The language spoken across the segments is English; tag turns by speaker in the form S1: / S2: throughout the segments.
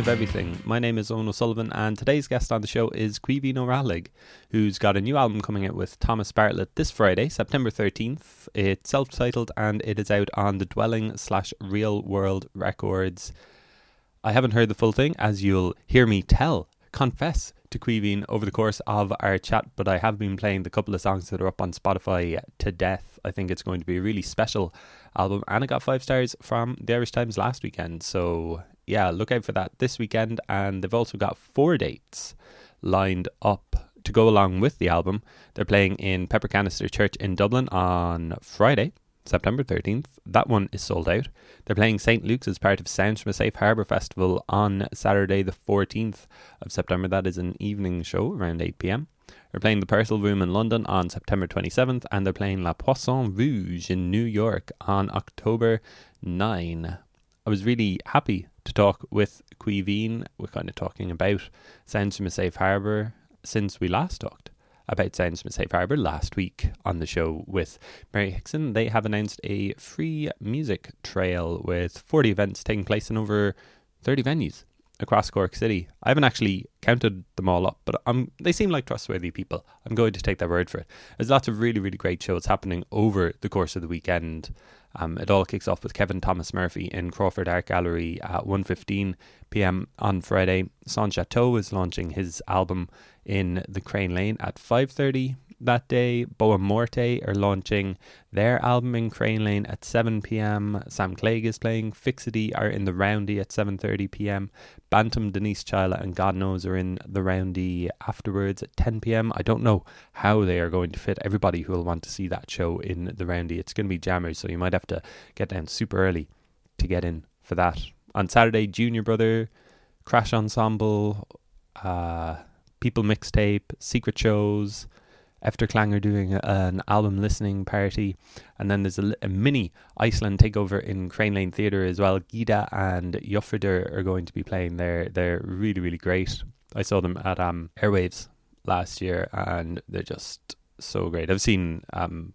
S1: of Everything. My name is Owen O'Sullivan, and today's guest on the show is Caoimhín Ó who's got a new album coming out with Thomas Bartlett this Friday, September 13th. It's self titled and it is out on the Dwelling slash Real World Records. I haven't heard the full thing, as you'll hear me tell, confess to Caoimhín over the course of our chat, but I have been playing the couple of songs that are up on Spotify to death. I think it's going to be a really special album, and it got five stars from the Irish Times last weekend. So yeah, look out for that this weekend. And they've also got four dates lined up to go along with the album. They're playing in Pepper Canister Church in Dublin on Friday, September 13th. That one is sold out. They're playing St. Luke's as part of Sounds from a Safe Harbour Festival on Saturday, the 14th of September. That is an evening show around 8 pm. They're playing the Purcell Room in London on September 27th, and they're playing La Poisson Rouge in New York on October 9. I was really happy to talk with Caoimhín. We're kind of talking about Sounds from a Safe Harbour since we last talked about Sounds from a Safe Harbour last week on the show with Mary Hickson. They have announced a free music trail with 40 events taking place in over 30 venues across Cork City. I haven't actually counted them all up, but um, they seem like trustworthy people. I'm going to take their word for it. There's lots of really, really great shows happening over the course of the weekend. Um, it all kicks off with Kevin Thomas Murphy in Crawford Art Gallery at 1.15 p.m. on Friday. Son Chateau is launching his album in the Crane Lane at 5.30 that day. Boa Morte are launching their album in Crane Lane at 7 pm. Sam Clegg is playing. Fixity are in the Roundy at 7:30 pm. Bantum, Denise Chaila, and God knows are in the Roundy afterwards at 10 pm. I don't know how they are going to fit everybody who will want to see that show in the Roundy. It's going to be jammers, so you might have to get down super early to get in for that. On Saturday, Junior Brother, Crash Ensemble, uh, People Mixtape, Secret Shows. Efterklang are doing an album listening party, and then there's a, a, mini Iceland takeover in Crane Lane Theatre as well. Gyða and Jófríður are going to be playing there. They're really, really great. I saw them at um, Airwaves last year, and they're just so great. I've seen um,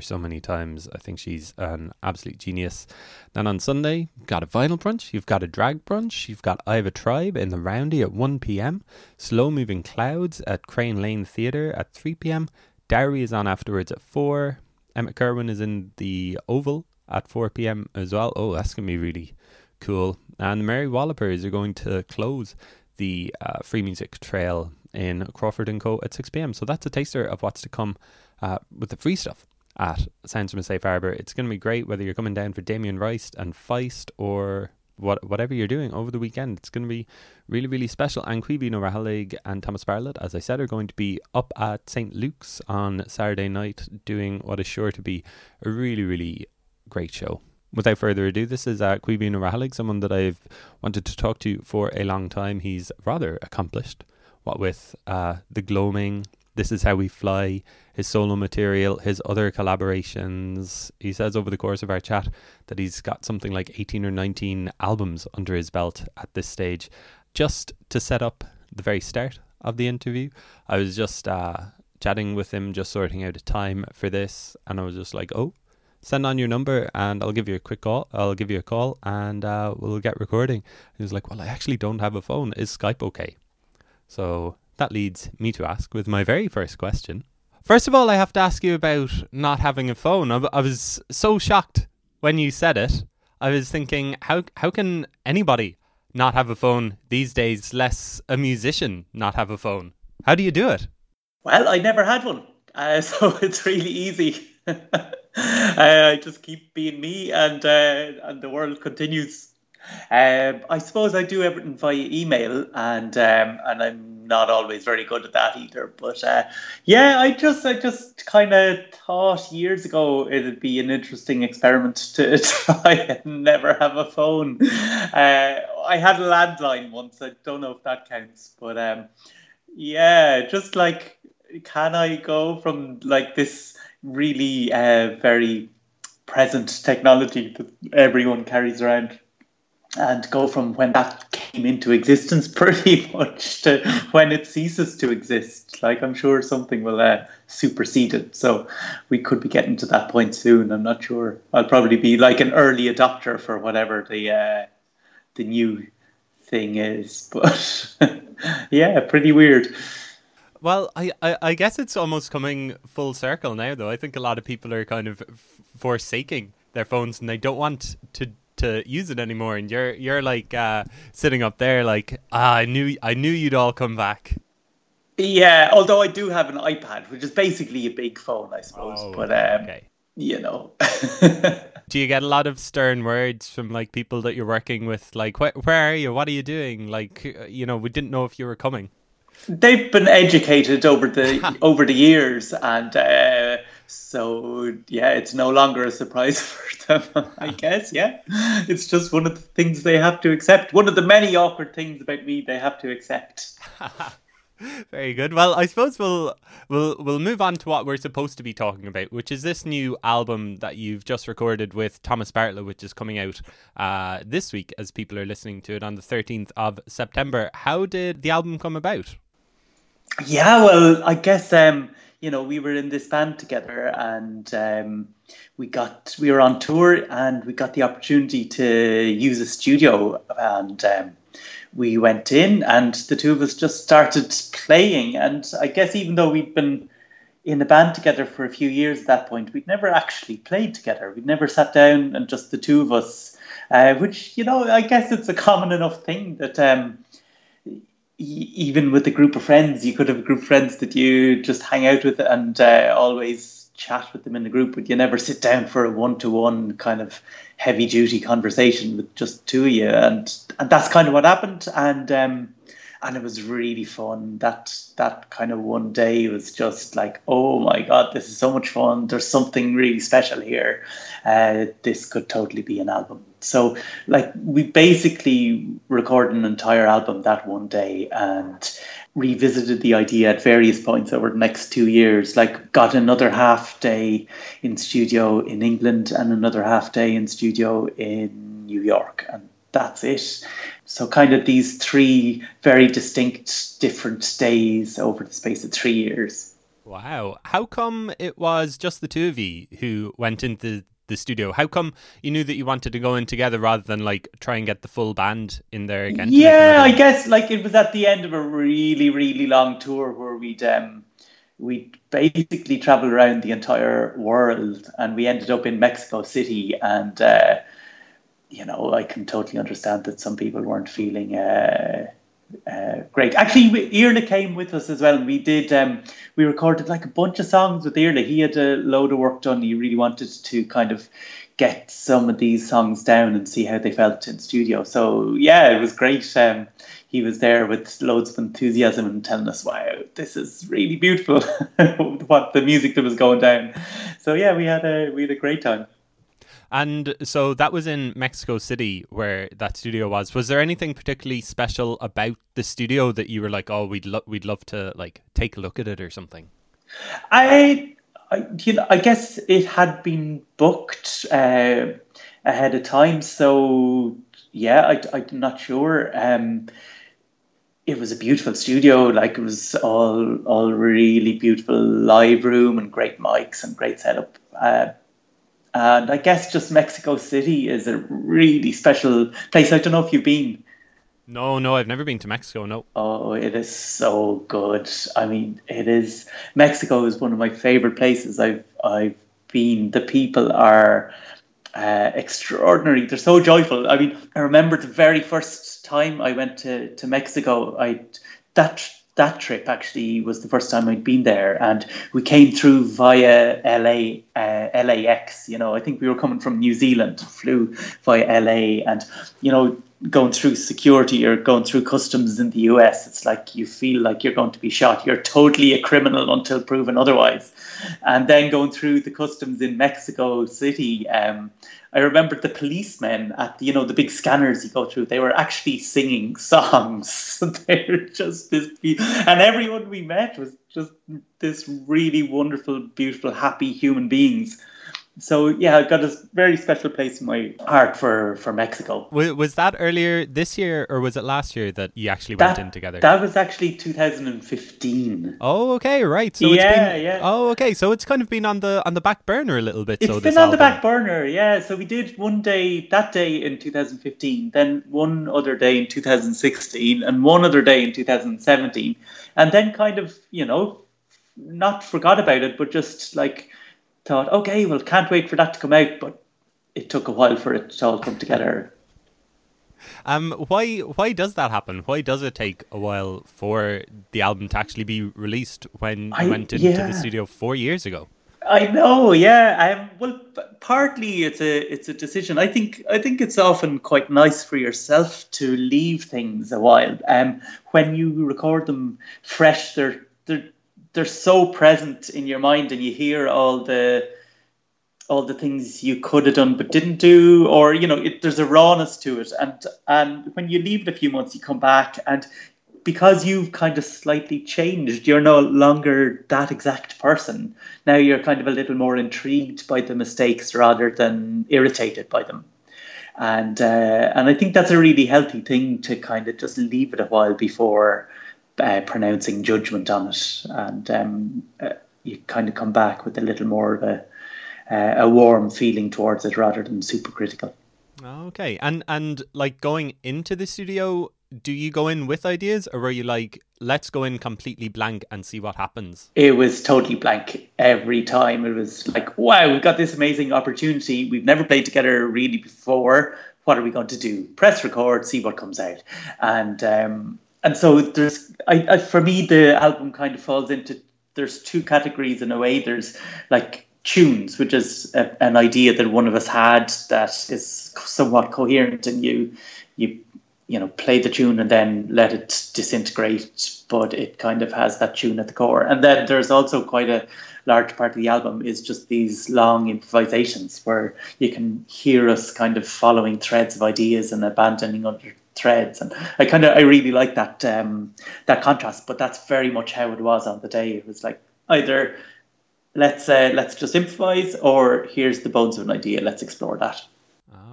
S1: so many times. I think she's an absolute genius. Then on Sunday, you've got a vinyl brunch, you've got a drag brunch, you've got I Have a Tribe in the Roundy at 1 pm, Slow Moving Clouds at Crane Lane Theatre at 3 pm, Dowry is on afterwards at 4, Emmet Kirwan is in the Oval at 4 pm as well. Oh, that's going to be really cool. And the Mary Wallopers are going to close the uh, free music trail in Crawford and Co at 6 pm. So that's a taster of what's to come uh, with the free stuff at Sounds from a Safe Harbour. It's going to be great whether you're coming down for Damien Rice and Feist or what, whatever you're doing over the weekend. It's going to be really, really special. And Caoimhín Ó and Thomas Bartlett, as I said, are going to be up at St. Luke's on Saturday night doing what is sure to be a really, really great show without further ado, this is uh, Caoimhín Ó someone that I've wanted to talk to for a long time. He's rather accomplished what with uh, the gloaming, this is how we fly, his solo material, his other collaborations. He says over the course of our chat that he's got something like 18 or 19 albums under his belt at this stage. Just to set up the very start of the interview, I was just uh, chatting with him, just sorting out a time for this, and I was just like, oh, send on your number and I'll give you a quick call. I'll give you a call and uh, we'll get recording. He was like, well, I actually don't have a phone. Is Skype okay? So that leads me to ask with my very first question. First of all, I have to ask you about not having a phone. I, I was so shocked when you said it. I was thinking, how how can anybody not have a phone these days? Less a musician not have a phone. How do you do it?
S2: Well, I never had one, uh, so it's really easy. I just keep being me, and uh, and the world continues um, I suppose I do everything via email, and um, and I'm not always very good at that either. But uh, yeah, I just I just kind of thought years ago it'd be an interesting experiment to try and never have a phone. Uh, I had a landline once. I don't know if that counts, but um, yeah, just like can I go from like this really uh, very present technology that everyone carries around and go from when that came into existence pretty much to when it ceases to exist. Like I'm sure something will uh, supersede it. So we could be getting to that point soon. I'm not sure. I'll probably be like an early adopter for whatever the uh, the new thing is. But yeah, pretty weird.
S1: Well, I, I, I guess it's almost coming full circle now, though. I think a lot of people are kind of forsaking their phones and they don't want to to use it anymore. And you're you're like uh, sitting up there, like ah, I knew I knew you'd all come back.
S2: Yeah, although I do have an iPad, which is basically a big phone, I suppose. Oh, but um, okay. you know.
S1: do you get a lot of stern words from like people that you're working with? Like, where where are you? What are you doing? Like, uh, you know, we didn't know if you were coming
S2: they've been educated over the over the years, and uh, so yeah, it's no longer a surprise for them. I guess yeah, it's just one of the things they have to accept. One of the many awkward things about me they have to accept.
S1: Very good. Well, I suppose we'll we'll we'll move on to what we're supposed to be talking about, which is this new album that you've just recorded with Thomas Bartlett, which is coming out uh, this week as people are listening to it on the thirteenth of September. How did the album come about?
S2: Yeah, well, I guess um, you know we were in this band together, and um, we got we were on tour, and we got the opportunity to use a studio, and um, we went in, and the two of us just started playing. And I guess even though we'd been in the band together for a few years at that point, we'd never actually played together. We'd never sat down and just the two of us, uh, which you know I guess it's a common enough thing that. Um, even with a group of friends, you could have a group of friends that you just hang out with and uh, always chat with them in the group, but you never sit down for a one-to-one kind of heavy-duty conversation with just two of you, and and that's kind of what happened, and um, and it was really fun. That that kind of one day was just like, oh my god, this is so much fun. There's something really special here. Uh, this could totally be an album. So, like, we basically recorded an entire album that one day and revisited the idea at various points over the next two years. Like, got another half day in studio in England and another half day in studio in New York, and that's it. So, kind of these three very distinct, different days over the space of three years.
S1: Wow. How come it was just the two of you who went into the studio. How come you knew that you wanted to go in together rather than like try and get the full band in there again?
S2: Yeah, I guess like it was at the end of a really really long tour where we'd um we basically traveled around the entire world and we ended up in Mexico City and uh, you know I can totally understand that some people weren't feeling uh, uh, great. Actually, Iarla came with us as well, and we did. Um, we recorded like a bunch of songs with Iarla. He had a load of work done. He really wanted to kind of get some of these songs down and see how they felt in studio. So yeah, it was great. Um, he was there with loads of enthusiasm and telling us, "Wow, this is really beautiful." what the music that was going down. So yeah, we had a we had a great time.
S1: And so that was in Mexico City where that studio was. Was there anything particularly special about the studio that you were like, "Oh, we'd lo- we'd love to like take a look at it or something"?
S2: I, I you know, I guess it had been booked uh, ahead of time, so yeah, I, I'm not sure. Um, it was a beautiful studio, like it was all all really beautiful live room and great mics and great setup. Uh, and I guess just Mexico City is a really special place. I don't know if you've been.
S1: No, no, I've never been to Mexico. No.
S2: Oh, it is so good. I mean, it is. Mexico is one of my favorite places I've I've been. The people are uh, extraordinary. They're so joyful. I mean, I remember the very first time I went to to Mexico. I that that trip actually was the first time I'd been there, and we came through via LA, uh, LAX. You know, I think we were coming from New Zealand, flew via LA, and you know, going through security or going through customs in the US, it's like you feel like you're going to be shot. You're totally a criminal until proven otherwise. And then going through the customs in Mexico City, um, I remember the policemen at the, you know the big scanners you go through. They were actually singing songs. they were just this, and everyone we met was just this really wonderful, beautiful, happy human beings. So yeah, I got a very special place in my heart for for Mexico.
S1: Was, was that earlier this year or was it last year that you actually went in together?
S2: That was actually 2015.
S1: Oh, okay, right. So
S2: yeah,
S1: been,
S2: yeah.
S1: Oh, okay. So it's kind of been on the on the back burner a little bit.
S2: It's
S1: so
S2: been on album. the back burner, yeah. So we did one day that day in 2015, then one other day in 2016, and one other day in 2017, and then kind of you know not forgot about it, but just like thought, okay, well, can't wait for that to come out, but it took a while for it to all come together.
S1: Um, why why does that happen? Why does it take a while for the album to actually be released when you I, went into yeah. the studio four years ago?
S2: I know, yeah. Um, well, partly it's a it's a decision. I think I think it's often quite nice for yourself to leave things a while. Um, when you record them fresh, they're they're they're so present in your mind and you hear all the all the things you could have done but didn't do or you know it, there's a rawness to it. And and when you leave it a few months you come back and because you've kind of slightly changed you're no longer that exact person. Now you're kind of a little more intrigued by the mistakes rather than irritated by them. And uh, and I think that's a really healthy thing to kind of just leave it a while before uh, pronouncing judgment on it, and um, uh, you kind of come back with a little more of a uh, a warm feeling towards it rather than super critical.
S1: Okay, and and like going into the studio, do you go in with ideas, or were you like, let's go in completely blank and see what happens?
S2: It was totally blank every time. It was like, wow, we've got this amazing opportunity. We've never played together really before. What are we going to do? Press record, see what comes out, and um, and so there's I, I, for me the album kind of falls into there's two categories in a way. There's like tunes which is a, an idea that one of us had that is somewhat coherent and you you you know play the tune and then let it disintegrate but it kind of has that tune at the core. And then there's also quite a large part of the album is just these long improvisations where you can hear us kind of following threads of ideas and abandoning other threads. And I kind of I really like that um, that contrast but that's very much how it was on the day. It was like either let's uh, let's just improvise or here's the bones of an idea. Let's explore that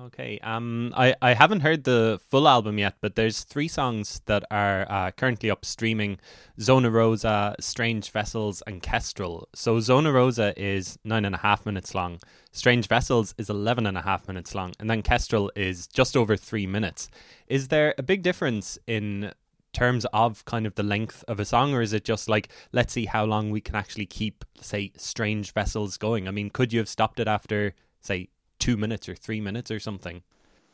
S1: Okay. Um, I, I haven't heard the full album yet, but there's three songs that are uh, currently up streaming Zona Rosa, Strange Vessels, and Kestrel. So Zona Rosa is nine and a half minutes long, Strange Vessels is 11 and a half minutes long, and then Kestrel is just over three minutes. Is there a big difference in terms of kind of the length of a song, or is it just like, let's see how long we can actually keep, say, Strange Vessels going? I mean, could you have stopped it after, say, two minutes or three minutes or something.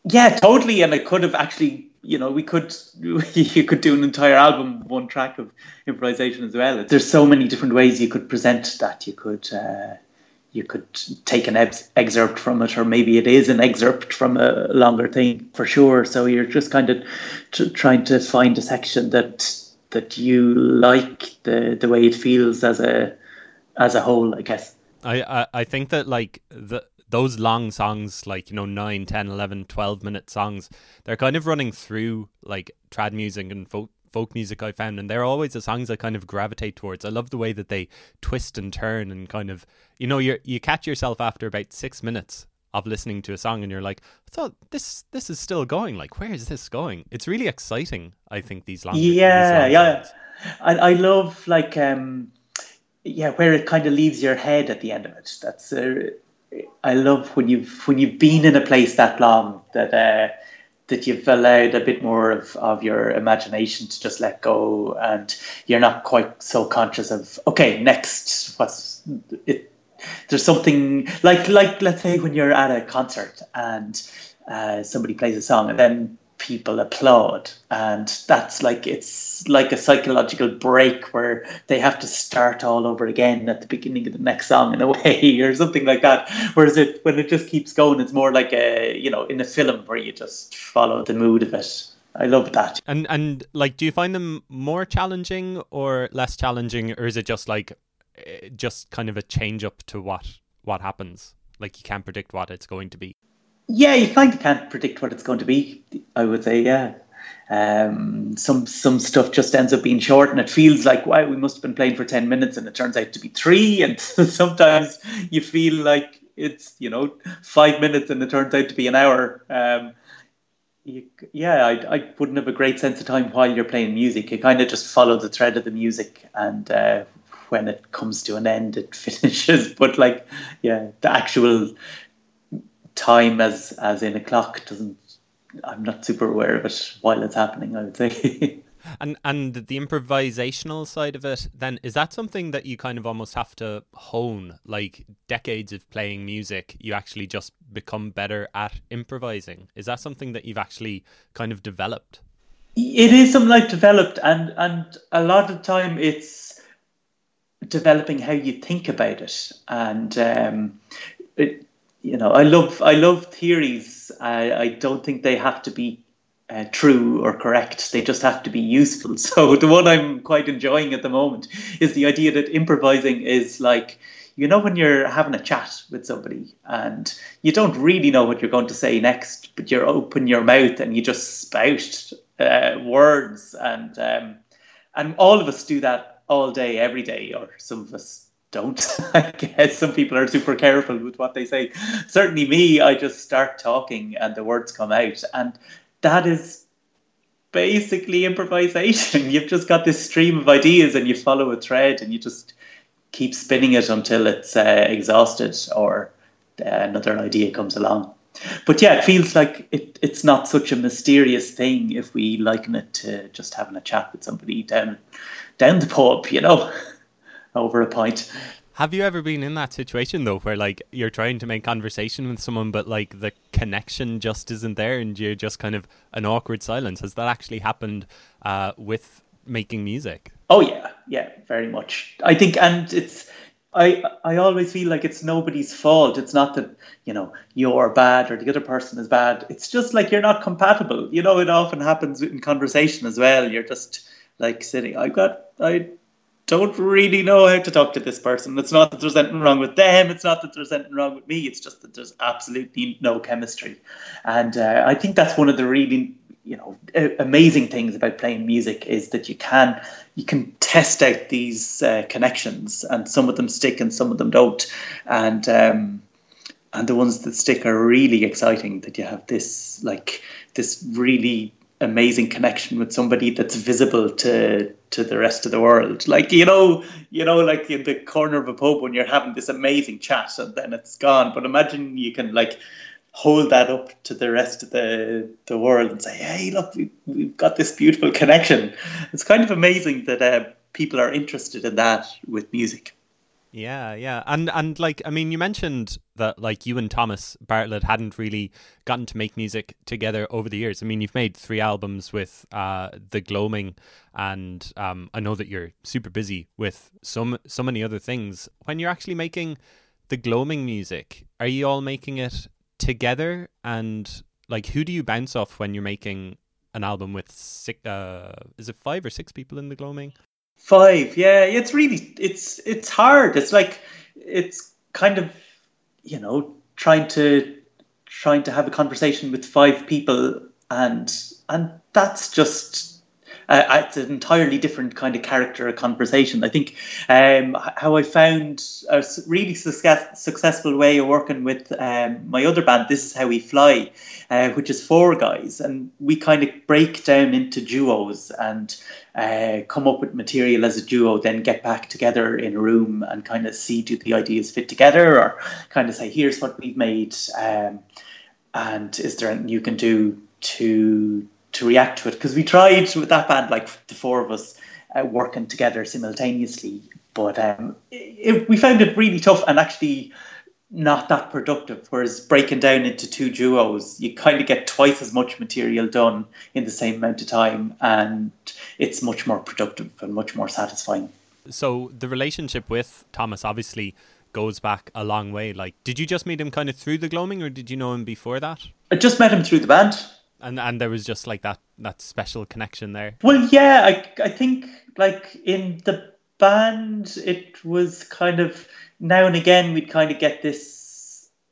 S2: Yeah, totally. And it could have actually, you know, we could you could do an entire album, one track of improvisation as well. There's so many different ways you could present that. You could uh, you could take an ex- excerpt from it, or maybe it is an excerpt from a longer thing for sure. So you're just kind of t- trying to find a section that that you like the the way it feels as a as a whole, I guess.
S1: I, I, I think that like the those long songs like you know 9 10 11 12 minute songs they're kind of running through like trad music and folk folk music i found and they're always the songs i kind of gravitate towards. I love the way that they twist and turn and kind of you know you you catch yourself after about six minutes of listening to a song and you're like i thought this this is still going. Like where is this going? It's really exciting i think these long
S2: yeah
S1: these
S2: long yeah I, I love like um yeah where it kind of leaves your head at the end of it. That's uh, I love when you've when you've been in a place that long that uh, that you've allowed a bit more of, of your imagination to just let go and you're not quite so conscious of okay next what's it there's something like like let's say when you're at a concert and uh, somebody plays a song and then people applaud and that's like it's like a psychological break where they have to start all over again at the beginning of the next song in a way or something like that whereas it when it just keeps going it's more like a you know in a film where you just follow the mood of it I love that.
S1: And and like, do you find them more challenging or less challenging, or is it just like, eh, just kind of a change up to what what happens? Like you can't predict what it's going to be.
S2: Yeah, you kind of can't predict what it's going to be. I would say, yeah. Um, some some stuff just ends up being short, and it feels like wow, we must have been playing for ten minutes, and it turns out to be three. And sometimes you feel like it's you know five minutes and it turns out to be an hour. Um, you, yeah, I, I wouldn't have a great sense of time while you're playing music. You kind of just follow the thread of the music, and uh, when it comes to an end, it finishes. But like, yeah, the actual time as as in a clock doesn't. I'm not super aware of it while it's happening. I would say.
S1: And and the improvisational side of it, then is that something that you kind of almost have to hone? Like decades of playing music, you actually just become better at improvising. Is that something that you've actually kind of developed?
S2: It is something I've developed, and and a lot of time it's developing how you think about it, and um, it, you know, I love I love theories. I, I don't think they have to be uh, true or correct. They just have to be useful. So the one I'm quite enjoying at the moment is the idea that improvising is like you know when you're having a chat with somebody and you don't really know what you're going to say next, but you open your mouth and you just spout uh, words and um, and all of us do that all day, every day, or some of us don't. I guess some people are super careful with what they say. Certainly, me, I just start talking and the words come out, and that is basically improvisation. You've just got this stream of ideas and you follow a thread and you just keep spinning it until it's uh, exhausted or uh, another idea comes along. But yeah, it feels like it, it's not such a mysterious thing if we liken it to just having a chat with somebody down down the pub, you know, over a pint.
S1: Have you ever been in that situation though, where like you're trying to make conversation with someone, but like the connection just isn't there, and you're just kind of an awkward silence? Has that actually happened uh, with making music?
S2: Oh yeah, yeah, very much. I think, and it's I I always feel like it's nobody's fault. It's not that you know you're bad or the other person is bad. It's just like you're not compatible. You know, it often happens in conversation as well. You're just like sitting. I got I don't really know how to talk to this person. It's not that there's anything wrong with them. It's not that there's anything wrong with me. It's just that there's absolutely no chemistry. And uh, I think that's one of the really, you know, amazing things about playing music is that you can you can test out these uh, connections, and some of them stick and some of them don't. And um, and the ones that stick are really exciting. That you have this like this really amazing connection with somebody that's visible to to the rest of the world. Like you know, you know, like in the corner of a pub when you're having this amazing chat and then it's gone. But imagine you can like hold that up to the rest of the the world and say, "Hey, look, we, we've got this beautiful connection." It's kind of amazing that uh, people are interested in that with music.
S1: Yeah, yeah. And and like I mean you mentioned that like you and Thomas Bartlett hadn't really gotten to make music together over the years. I mean you've made three albums with uh The Gloaming and um I know that you're super busy with some so many other things. When you're actually making the Gloaming music, are you all making it together and like who do you bounce off when you're making an album with six uh is it five or six people in the gloaming
S2: Five, yeah, it's really it's it's hard. It's like it's kind of you know trying to trying to have a conversation with five people and and that's just uh, it's an entirely different kind of character of conversation. I think um, how I found a really success, successful way of working with um, my other band, This Is How We Fly, uh, which is four guys, and we kind of break down into duos and uh, come up with material as a duo, then get back together in a room and kind of see do the ideas fit together, or kind of say, here's what we've made. Um, and is there anything you can do to to react to it because we tried with that band, like the four of us uh, working together simultaneously, but um, it, we found it really tough and actually not that productive. Whereas breaking down into two duos, you kind of get twice as much material done in the same amount of time, and it's much more productive and much more satisfying.
S1: So the relationship with Thomas obviously goes back a long way. Like, did you just meet him kind of through the gloaming, or did you know him before that?
S2: I just met him through the band
S1: and and there was just like that that special connection there.
S2: Well, yeah, I I think like in the band, it was kind of now and again we'd kind of get this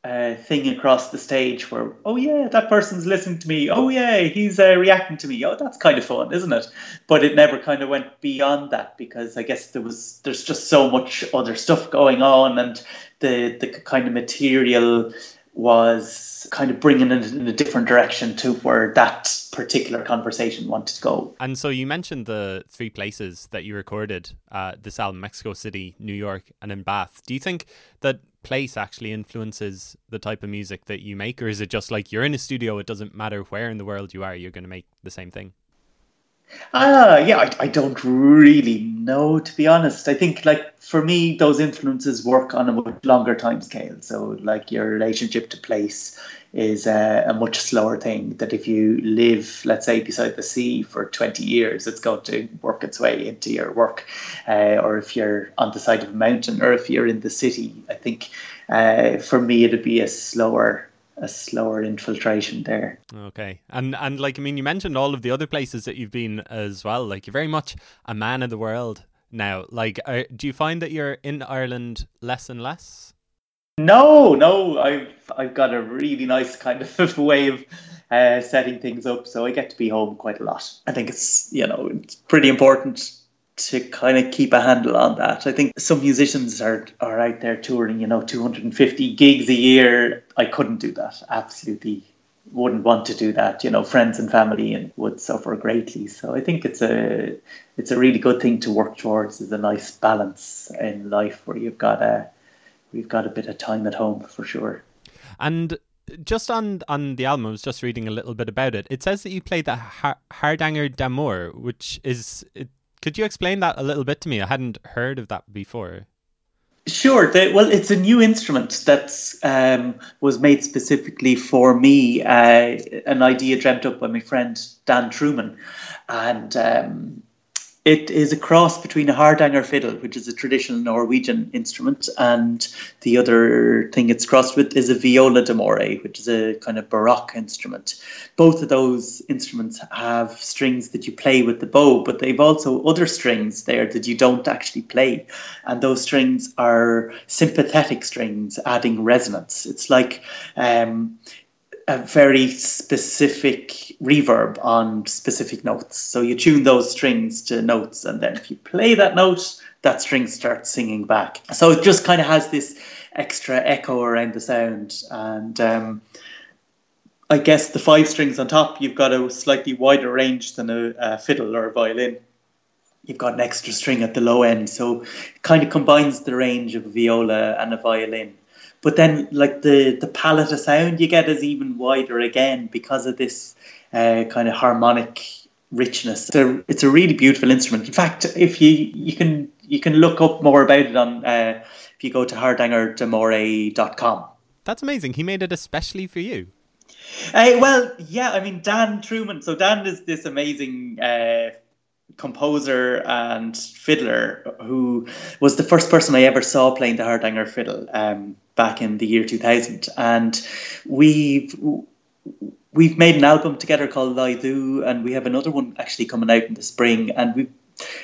S2: uh, thing across the stage where, oh yeah, that person's listening to me. Oh yeah, he's uh, reacting to me. Oh, that's kind of fun, isn't it? But it never kind of went beyond that because I guess there was there's just so much other stuff going on, and the the kind of material was kind of bringing it in a different direction to where that particular conversation wanted to go.
S1: And so you mentioned the three places that you recorded uh, this album Mexico City, New York, and in Bath. Do you think that place actually influences the type of music that you make, or is it just like you're in a studio, it doesn't matter where in the world you are, you're going to make the same thing?
S2: Ah, yeah, I, I don't really know to be honest. I think like for me, those influences work on a much longer time scale. So like your relationship to place is a, a, much slower thing. That if you live, let's say, beside the sea for twenty years, it's going to work its way into your work. Uh, or if you're on the side of a mountain, or if you're in the city, I think uh, for me it'd be a slower a slower infiltration there.
S1: Okay, and and like I mean, you mentioned all of the other places that you've been as well. Like you're very much a man of the world now. Like, are, do you find that you're in Ireland less and less?
S2: No, no. I've I've got a really nice kind of way of uh, setting things up, so I get to be home quite a lot. I think it's you know it's pretty important to kind of keep a handle on that. I think some musicians are are out there touring, you know, 250 gigs a year. I couldn't do that. Absolutely wouldn't want to do that. You know, friends and family and would suffer greatly. So I think it's a it's a really good thing to work towards. Is a nice balance in life where you've got a we've got a bit of time at home for sure.
S1: And just on on the album, I was just reading a little bit about it. It says that you played the Hardanger d'amore, which is it, could you explain that a little bit to me? I hadn't heard of that before.
S2: Sure. The, well, it's a new instrument that um, was made specifically for me. Uh, an idea dreamt up by my friend Dan Trueman, and um, it is a cross between a hardanger fiddle, which is a traditional Norwegian instrument, and the other thing it's crossed with is a viola d'amore, which is a kind of baroque instrument. Both of those instruments have strings that you play with the bow, but they've also other strings there that you don't actually play. And those strings are sympathetic strings adding resonance. It's like um, a very specific reverb on specific notes. So you tune those strings to notes, and then if you play that note, that string starts singing back. So it just kind of has this extra echo around the sound. And um, I guess the five strings on top, you've got a slightly wider range than a, a fiddle or a violin. You've got an extra string at the low end, so it kind of combines the range of a viola and a violin but then like the the palette of sound you get is even wider again because of this uh, kind of harmonic richness. It's a, it's a really beautiful instrument. In fact, if you you can you can look up more about it on uh, if you go to hardangerdamore.com.
S1: That's amazing. He made it especially for you.
S2: Uh, well, yeah, I mean Dan Trueman. So Dan is this amazing uh, composer and fiddler who was the first person I ever saw playing the Hardanger fiddle um, back in the year 2000. And we've we've made an album together called Laidu, and we have another one actually coming out in the spring. And we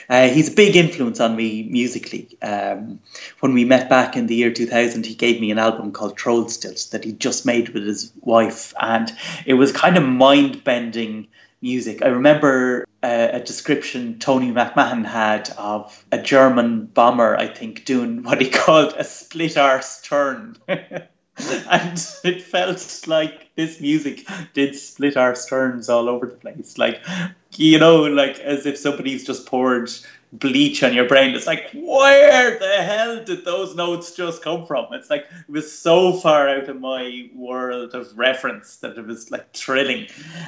S2: uh, he's a big influence on me musically. Um, when we met back in the year 2000, he gave me an album called Trollstilt that he just made with his wife, and it was kind of mind bending music. I remember a description Tony McMahon had of a German bomber, I think, doing what he called a split arse turn. and it felt like this music did split arse turns all over the place. Like, you know, like as if somebody's just poured bleach on your brain. It's like, where the hell did those notes just come from? It's like it was so far out of my world of reference that it was like thrilling,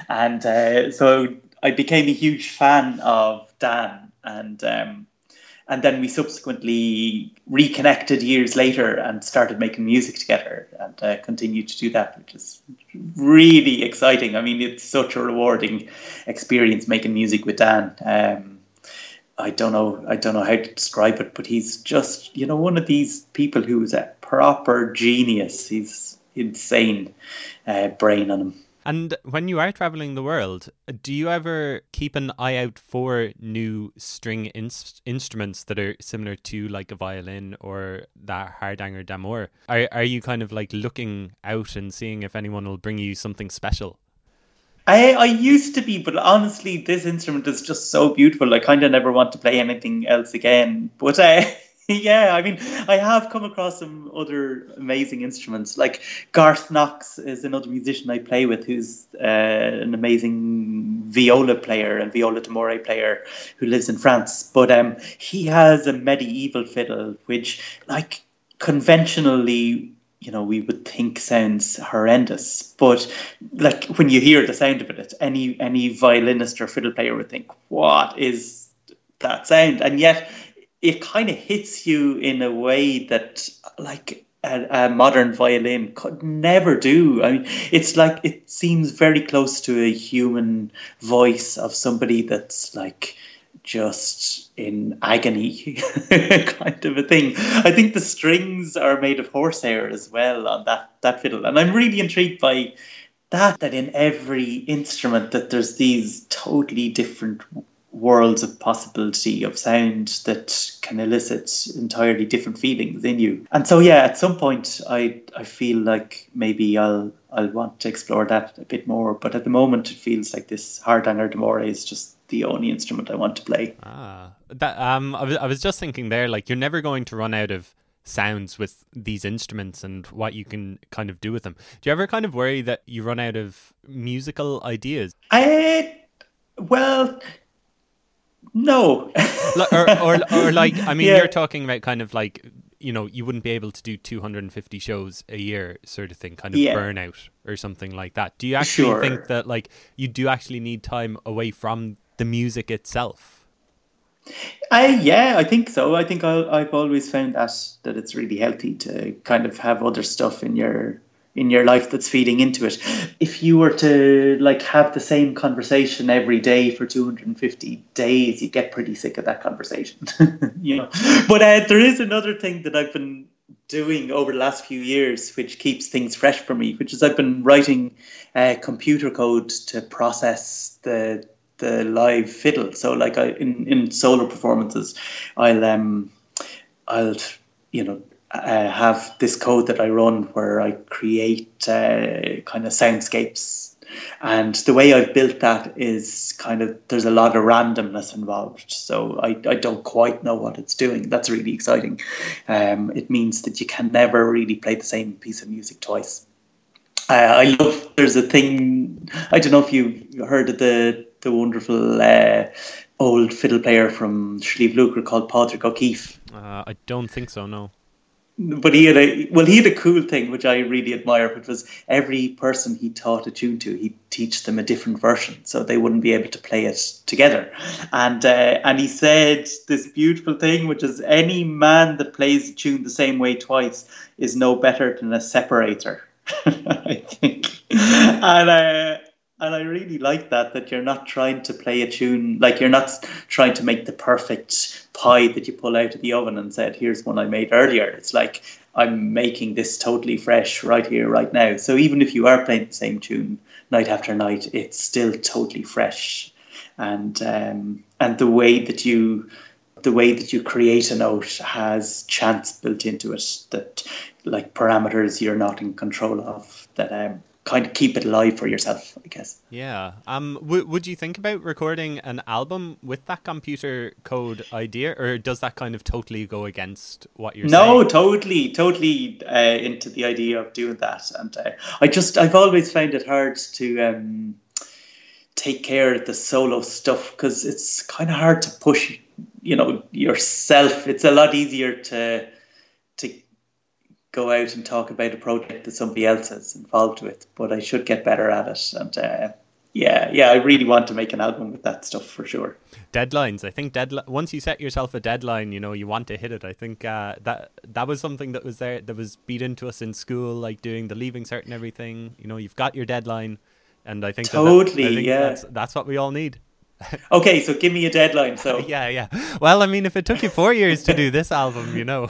S2: and uh, so I became a huge fan of Dan, and um, and then we subsequently reconnected years later and started making music together, and uh, continued to do that, which is really exciting. I mean, it's such a rewarding experience making music with Dan. Um, I don't know I don't know how to describe it, but he's just you know one of these people who's a proper genius. He's insane uh, brain on him.
S1: And when you are traveling the world, do you ever keep an eye out for new string in- instruments that are similar to like a violin or that hardanger d'amore? Are are you kind of like looking out and seeing if anyone will bring you something special?
S2: I, I used to be, but honestly, this instrument is just so beautiful. I kind of never want to play anything else again. But uh, yeah, I mean, I have come across some other amazing instruments. Like Garth Knox is another musician I play with, who's uh, an amazing viola player and viola d'amore player who lives in France. But um, he has a medieval fiddle, which, like, conventionally you know we would think sounds horrendous but like when you hear the sound of it any any violinist or fiddle player would think what is that sound and yet it kind of hits you in a way that like a, a, modern violin could never do. I mean, it's like it seems very close to a human voice of somebody that's like just in agony, kind of a thing. I think the strings are made of horsehair as well on that that fiddle, and I'm really intrigued by that. That in every instrument that there's these totally different worlds of possibility of sound that can elicit entirely different feelings in you. And so yeah, at some point I I feel like maybe I'll I'll want to explore that a bit more. But at the moment it feels like this hardanger d'amore is just the only instrument I want to play.
S1: Ah. That um I was I was just thinking there, like you're never going to run out of sounds with these instruments and what you can kind of do with them. Do you ever kind of worry that you run out of musical ideas?
S2: I well, no.
S1: or, or, or like, I mean, yeah. you're talking about kind of like, you know, you wouldn't be able to do 250 shows a year, sort of thing, kind of yeah. burnout or something like that. Do you actually sure. think that, like, you do actually need time away from the music itself?
S2: I yeah, I think so. I think i have always found that that it's really healthy to kind of have other stuff in your in your life that's feeding into it. If you were to like have the same conversation every day for 250 days, you get pretty sick of that conversation. you know. But uh, there is another thing that I've been doing over the last few years, which keeps things fresh for me, which is I've been writing uh, computer code to process the the live fiddle. So like I in in solo performances, I'll um I'll you know uh, have this code that I run where I create uh, kind of soundscapes. And the way I've built that is kind of there's a lot of randomness involved, so I, I don't quite know what it's doing. That's really exciting. Um, it means that you can never really play the same piece of music twice. Uh, I love. There's a thing. I don't know if you've heard of the the wonderful uh, old fiddle player from Sliabh Luachra called Patrick O'Keeffe.
S1: Uh, I don't think so. No
S2: but he had a well he had a cool thing which i really admire which was every person he taught a tune to he'd teach them a different version so they wouldn't be able to play it together. And uh, and he said this beautiful thing which is any man that plays a tune the same way twice is no better than a separator. I think. And uh, and I really like that that you're not trying to play a tune like you're not trying to make the perfect pie that you pull out of the oven and said here's one I made earlier. It's like I'm making this totally fresh right here right now. So even if you are playing the same tune night after night it's still totally fresh. And um, and the way that you the way that you create a note has chance built into it that like parameters you're not in control of that um, kind of keep it alive for yourself, I guess.
S1: Yeah. Um. W- would you think about recording an album with that computer code idea, or does that kind of totally go against what you're
S2: no,
S1: saying?
S2: totally, totally uh, into the idea of doing that, and uh, I just I've always found it hard to um take care of the solo stuff because it's kind of hard to push, you know, yourself. It's a lot easier to go out and talk about a project that somebody else is involved with, but I should get better at it. And uh, yeah, yeah, I really want to make an album with that stuff for sure.
S1: Deadlines. I think deadline. Once you set yourself a deadline, you know you want to hit it. I think uh, that that was something that was there that was beat into us in school, like doing the leaving cert and everything. You know, you've got your deadline, and I think
S2: totally,
S1: that, I think
S2: yeah,
S1: that's, that's what we all need.
S2: okay, so give me a deadline. So
S1: yeah, yeah. Well, I mean, if it took you four years to do this album, you know.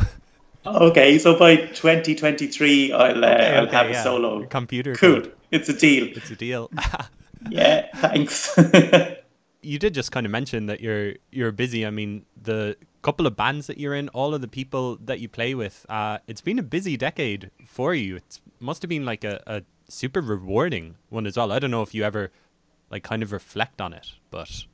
S2: Okay, so by 2023, I'll, uh, okay, I'll okay, have yeah. a solo
S1: computer.
S2: Cool,
S1: code.
S2: it's a deal.
S1: It's a deal.
S2: yeah, thanks.
S1: you did just kind of mention that you're you're busy. I mean, the couple of bands that you're in, all of the people that you play with, uh, it's been a busy decade for you. It must have been like a, a super rewarding one as well. I don't know if you ever like kind of reflect on it, but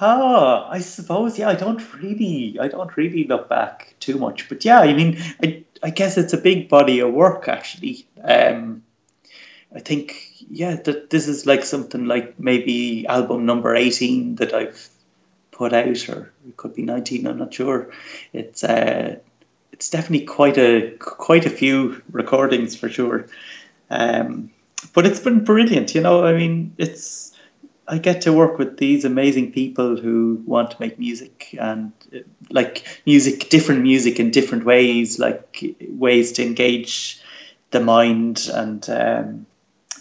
S2: Oh, I suppose yeah. I don't really, I don't really look back too much, but yeah, I mean, I, I guess it's a big body of work actually. Um, I think yeah, that this is like something like maybe album number eighteen that I've put out, or it could be nineteen. I'm not sure. It's uh, it's definitely quite a quite a few recordings for sure. Um, but it's been brilliant. You know, I mean, it's I get to work with these amazing people who want to make music and like music, different music in different ways, like ways to engage the mind. And um,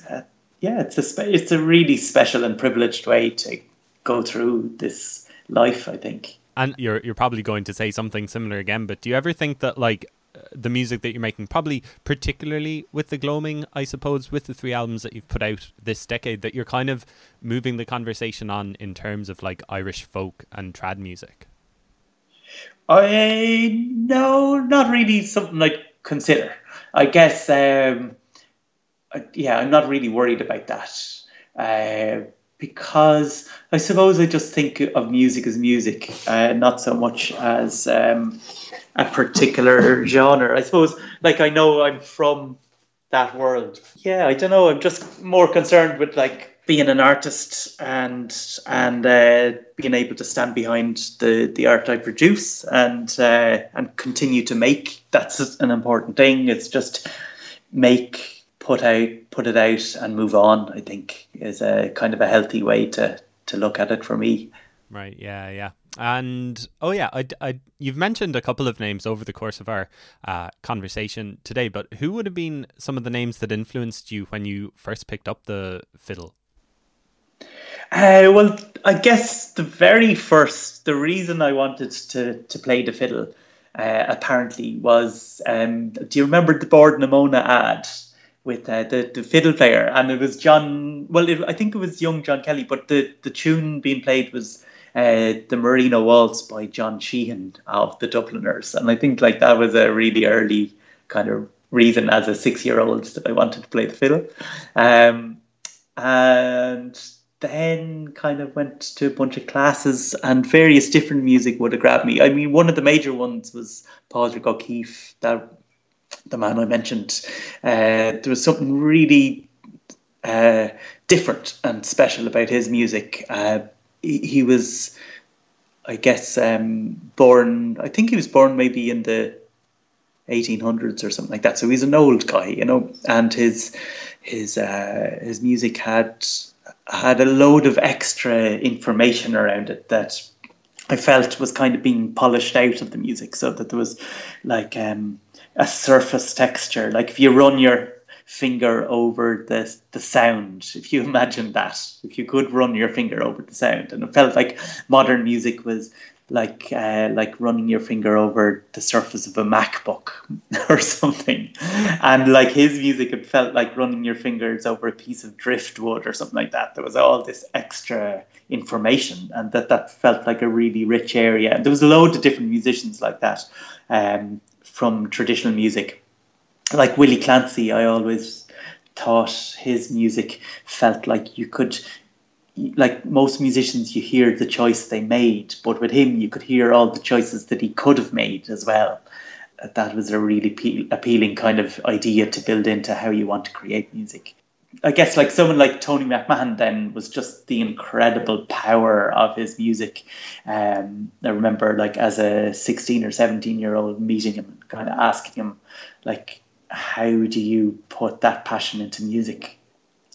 S2: uh, yeah, it's a spe- it's a really special and privileged way to go through this life. I think.
S1: And you're you're probably going to say something similar again, but do you ever think that like the music that you're making, probably particularly with the gloaming, I suppose, with the three albums that you've put out this decade, that you're kind of moving the conversation on in terms of like Irish folk and trad music?
S2: I no, not really something I consider. I guess, um, yeah, I'm not really worried about that. Uh, because I suppose I just think of music as music, uh, not so much as um, a particular genre. I suppose, like I know I'm from that world. Yeah, I don't know. I'm just more concerned with like being an artist and and uh, being able to stand behind the the art I produce and uh, and continue to make. That's an important thing. It's just make put out, put it out, and move on. I think is a kind of a healthy way to to look at it for me.
S1: Right. Yeah. Yeah. And oh yeah, I, I, you've mentioned a couple of names over the course of our uh, conversation today, but who would have been some of the names that influenced you when you first picked up the fiddle?
S2: Uh, well, I guess the very first, the reason I wanted to to play the fiddle, uh, apparently was, um, do you remember the Bord na Móna ad? With uh, the the fiddle player, and it was John. Well, it, I think it was young John Kelly, but the the tune being played was uh, the Marino Waltz by John Sheehan of the Dubliners, and I think like that was a really early kind of reason as a six year old that I wanted to play the fiddle, um, and then kind of went to a bunch of classes and various different music would have grabbed me. I mean, one of the major ones was Padraig O'Keeffe that the man I mentioned, uh, there was something really uh, different and special about his music. Uh, he, he, was, I guess, um, born. I think he was born maybe in the 1800s or something like that. So he's an old guy, you know, and his his uh, his music had had a load of extra information around it that I felt was kind of being polished out of the music, so that there was like um, a surface texture. Like if you run your finger over the the sound, if you imagine that, if you could run your finger over the sound, and it felt like modern music was like uh, like running your finger over the surface of a MacBook or something, and like his music, it felt like running your fingers over a piece of driftwood or something like that. There was all this extra information, and that that felt like a really rich area. And there was a load of different musicians like that. Um, from traditional music. Like Willie Clancy, I always thought his music felt like you could like most musicians you hear the choice they made but with him you could hear all the choices that he could have made as well that was a really appealing kind of idea to build into how you want to create music I guess like someone like Tony McMahon then was just the incredible power of his music. Um, I remember like as a 16 or 17 year old meeting him kind of asking him like, how do you put that passion into music?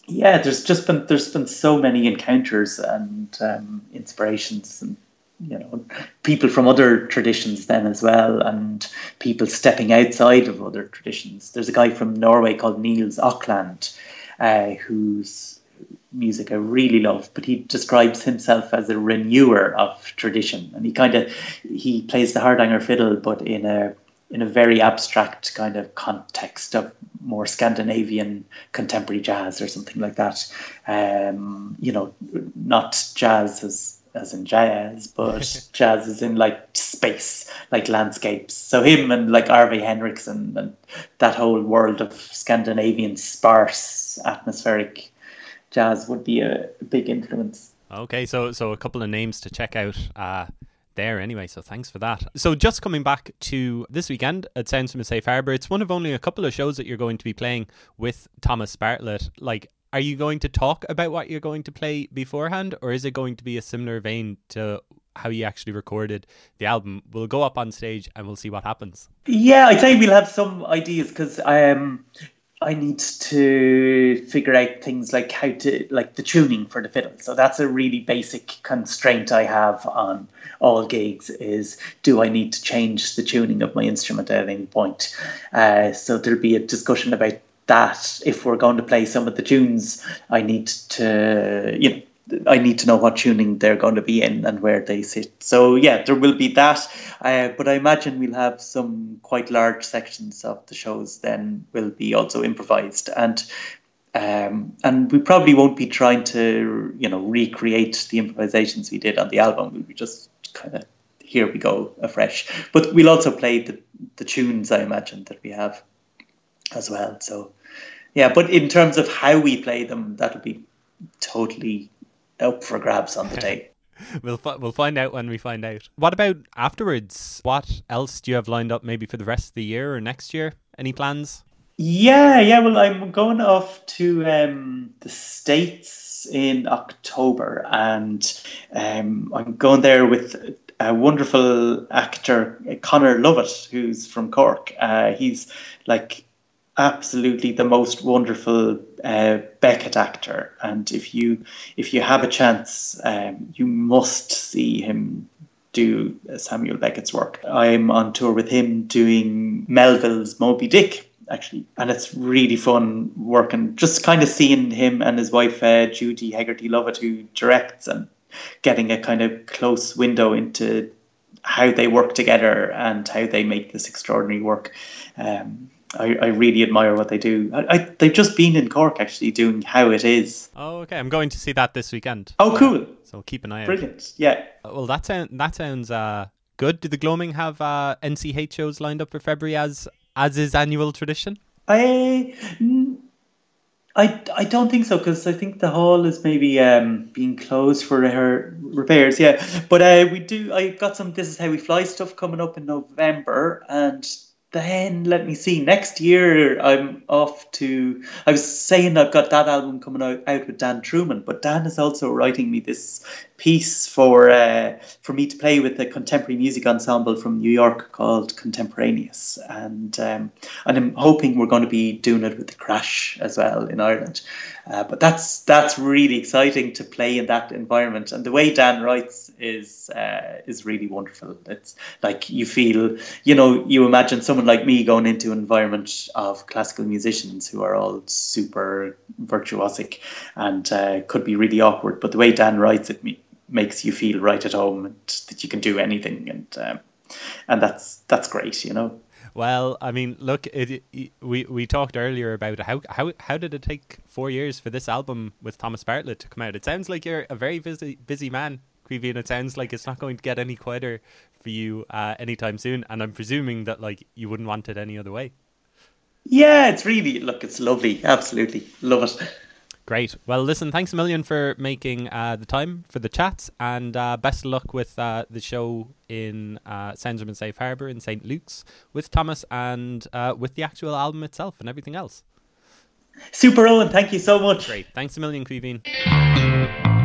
S2: Yeah, there's just been there's been so many encounters and um, inspirations and you know people from other traditions then as well and people stepping outside of other traditions. There's a guy from Norway called Nils Økland uh, whose music I really love, but he describes himself as a renewer of tradition, and he kind of he plays the hardanger fiddle, but in a in a very abstract kind of context of more Scandinavian contemporary jazz or something like that. Um, you know, not jazz as as in jazz, but jazz is in like space, like landscapes. So him and like Arve Henriksen and that whole world of Scandinavian sparse atmospheric jazz would be a big influence.
S1: Okay, so so a couple of names to check out. Uh, there anyway, so thanks for that. So just coming back to this weekend at Sounds from a Safe Harbour, it's one of only a couple of shows that you're going to be playing with Thomas Bartlett. Like, are you going to talk about what you're going to play beforehand, or is it going to be a similar vein to how you actually recorded the album? We'll go up on stage and we'll see what happens.
S2: Yeah, I think we'll have some ideas because um, I need to figure out things like how to like the tuning for the fiddle. So that's a really basic constraint I have on all gigs is do I need to change the tuning of my instrument at any point? Uh, so there'll be a discussion about that. If we're going to play some of the tunes, I need to you know I need to know what tuning they're going to be in and where they sit. So yeah, there will be that. Uh, but I imagine we'll have some quite large sections of the shows then will be also improvised and. Um, and we probably won't be trying to, you know, recreate the improvisations we did on the album. We'll be just kind of here we go afresh. But we'll also play the the tunes I imagine that we have as well. So yeah, but in terms of how we play them, that'll be totally up for grabs on the day.
S1: we'll fi- we'll find out when we find out. What about afterwards? What else do you have lined up maybe for the rest of the year or next year? Any plans?
S2: Yeah, yeah. Well, I'm going off to um, the states in October, and um, I'm going there with a wonderful actor, Conor Lovett, who's from Cork. Uh, he's like absolutely the most wonderful uh, Beckett actor, and if you if you have a chance, um, you must see him do Samuel Beckett's work. I'm on tour with him doing Melville's Moby Dick, actually, and it's really fun working, just kind of seeing him and his wife uh, Judy Hegarty Lovett, who directs, and getting a kind of close window into how they work together and how they make this extraordinary work. Um, I, I really admire what they do. I, I, they've just been in Cork actually doing How It Is.
S1: Oh, okay. I'm going to see that this weekend.
S2: Oh, cool.
S1: So keep an eye
S2: Brilliant. out. Brilliant. Yeah.
S1: Uh, well, that sounds that sounds uh, good. Do the Gloaming have uh, NCH shows lined up for February as as is annual tradition?
S2: I. I, I don't think so because I think the hall is maybe um, being closed for her repairs. Yeah, but uh, we do. I got some. This is how we fly stuff coming up in November, and then let me see. Next year, I'm off to. I was saying I've got that album coming out, out with Dan Trueman, but Dan is also writing me this piece for uh, for me to play with a contemporary music ensemble from New York called Contemporaneous, and um, and I'm hoping we're going to be doing it with the Crash as well in Ireland. Uh, but that's that's really exciting to play in that environment, and the way Dan writes is uh, is really wonderful. It's like you feel, you know, you imagine someone like me going into an environment of classical musicians who are all super virtuosic and uh, could be really awkward. But the way Dan writes it me, makes you feel right at home and that you can do anything, and um, and that's that's great, you know.
S1: Well, I mean, look, it, it, we we talked earlier about how how how did it take four years for this album with Thomas Bartlett to come out? It sounds like you're a very busy busy man and it sounds like it's not going to get any quieter for you uh, anytime soon. And I'm presuming that like you wouldn't want it any other way.
S2: Yeah, it's really look, it's lovely. Absolutely love it.
S1: Great. Well, listen, thanks a million for making uh, the time for the chats, and uh, best of luck with uh, the show in uh, and Safe Harbour in St. Luke's with Thomas and uh, with the actual album itself and everything else.
S2: Super, Owen. Thank you so much.
S1: Great. Thanks a million, Caoimhín.